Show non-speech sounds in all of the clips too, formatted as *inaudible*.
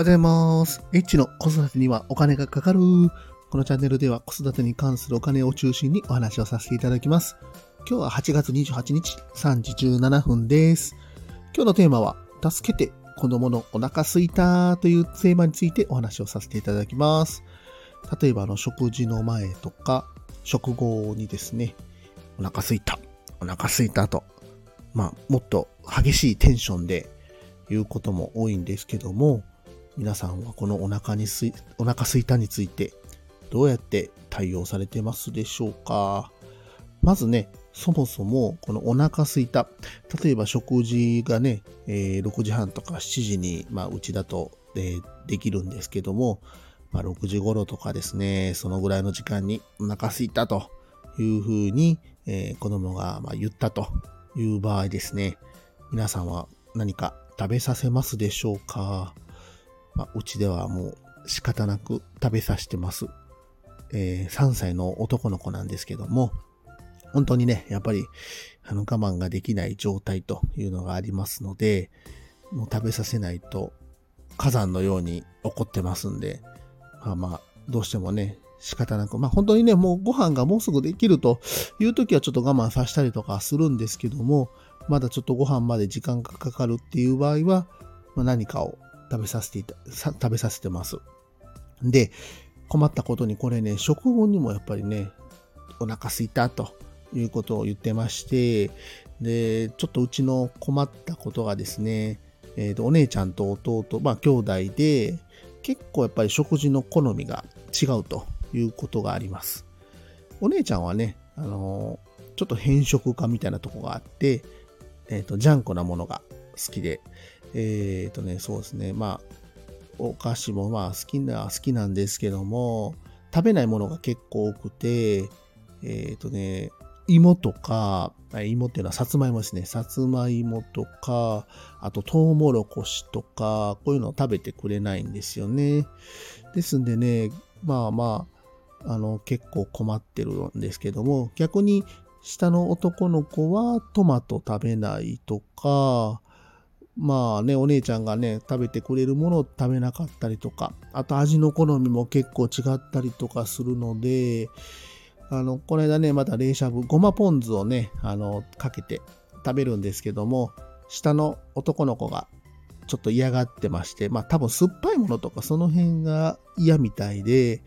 はようございます。H の子育てにはお金がかかる。このチャンネルでは子育てに関するお金を中心にお話をさせていただきます。今日は8月28日3時17分です。今日のテーマは、助けて子供のお腹すいたというテーマについてお話をさせていただきます。例えば、の、食事の前とか、食後にですね、お腹すいた、お腹すいたと、まあ、もっと激しいテンションで言うことも多いんですけども、皆さんはこのお腹にすい、お腹すいたについてどうやって対応されてますでしょうか？まずね、そもそもこのお腹すいた、例えば食事がね、えー、6時半とか7時に、まあ、うちだと、えー、できるんですけども、まあ、6時頃とかですね、そのぐらいの時間にお腹すいたというふうに、えー、子供がま言ったという場合ですね、皆さんは何か食べさせますでしょうか？まあ、うちではもう仕方なく食べさせてます。えー、3歳の男の子なんですけども、本当にね、やっぱり、あの、我慢ができない状態というのがありますので、もう食べさせないと火山のように怒ってますんで、まあまあ、どうしてもね、仕方なく、まあ本当にね、もうご飯がもうすぐできるという時はちょっと我慢させたりとかするんですけども、まだちょっとご飯まで時間がかかるっていう場合は、まあ、何かを食べさせていた、食べさせてます。で、困ったことにこれね、食後にもやっぱりね、お腹すいたということを言ってまして、で、ちょっとうちの困ったことがですね、えー、とお姉ちゃんと弟、まあ兄弟で、結構やっぱり食事の好みが違うということがあります。お姉ちゃんはね、あの、ちょっと変色家みたいなとこがあって、えっ、ー、と、ジャンコなものが好きで、えっ、ー、とね、そうですね。まあ、お菓子もまあ好きな、好きなんですけども、食べないものが結構多くて、えっ、ー、とね、芋とか、芋っていうのはさつまいもですね。さつまいもとか、あとトウモロコシとか、こういうのを食べてくれないんですよね。ですんでね、まあまあ、あの、結構困ってるんですけども、逆に下の男の子はトマト食べないとか、まあね、お姉ちゃんがね、食べてくれるものを食べなかったりとか、あと味の好みも結構違ったりとかするので、あの、この間ね、また冷しゃぶ、ごまポン酢をね、あの、かけて食べるんですけども、下の男の子がちょっと嫌がってまして、まあ多分酸っぱいものとかその辺が嫌みたいで、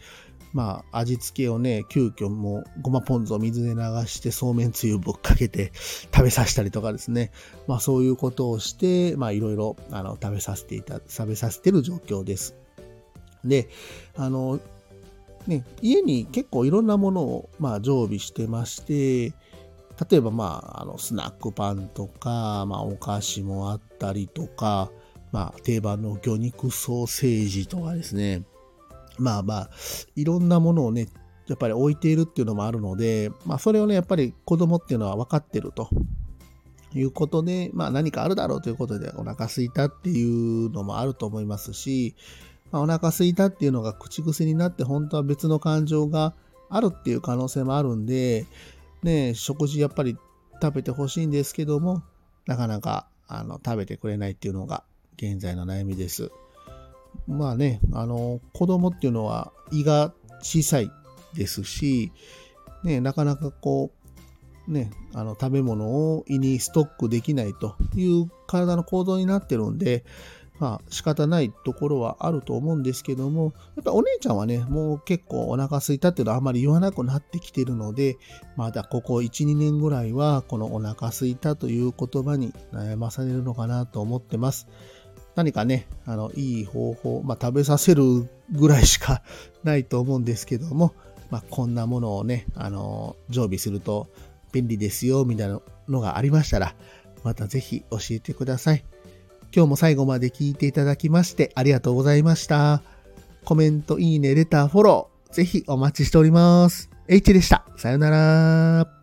まあ、味付けをね、急遽もう、ごまポン酢を水で流して、そうめんつゆぶっかけて食べさせたりとかですね。まあ、そういうことをして、まあ、いろいろ、あの、食べさせていた、食べさせてる状況です。で、あの、ね、家に結構いろんなものを、まあ、常備してまして、例えば、まあ、あの、スナックパンとか、まあ、お菓子もあったりとか、まあ、定番の魚肉ソーセージとかですね、まあまあ、いろんなものをね、やっぱり置いているっていうのもあるので、まあそれをね、やっぱり子供っていうのは分かってるということで、まあ何かあるだろうということでお腹すいたっていうのもあると思いますし、まあ、お腹すいたっていうのが口癖になって本当は別の感情があるっていう可能性もあるんで、ね、食事やっぱり食べてほしいんですけども、なかなかあの食べてくれないっていうのが現在の悩みです。まあね、あの、子供っていうのは胃が小さいですし、ね、なかなかこう、ね、あの、食べ物を胃にストックできないという体の構造になってるんで、まあ仕方ないところはあると思うんですけども、やっぱお姉ちゃんはね、もう結構お腹空いたっていうのはあまり言わなくなってきてるので、まだここ1、2年ぐらいはこのお腹空いたという言葉に悩まされるのかなと思ってます。何かね、あの、いい方法、まあ、食べさせるぐらいしか *laughs* ないと思うんですけども、まあ、こんなものをね、あの、常備すると便利ですよ、みたいなのがありましたら、またぜひ教えてください。今日も最後まで聞いていただきましてありがとうございました。コメント、いいね、レター、フォロー、ぜひお待ちしております。H でした。さよなら。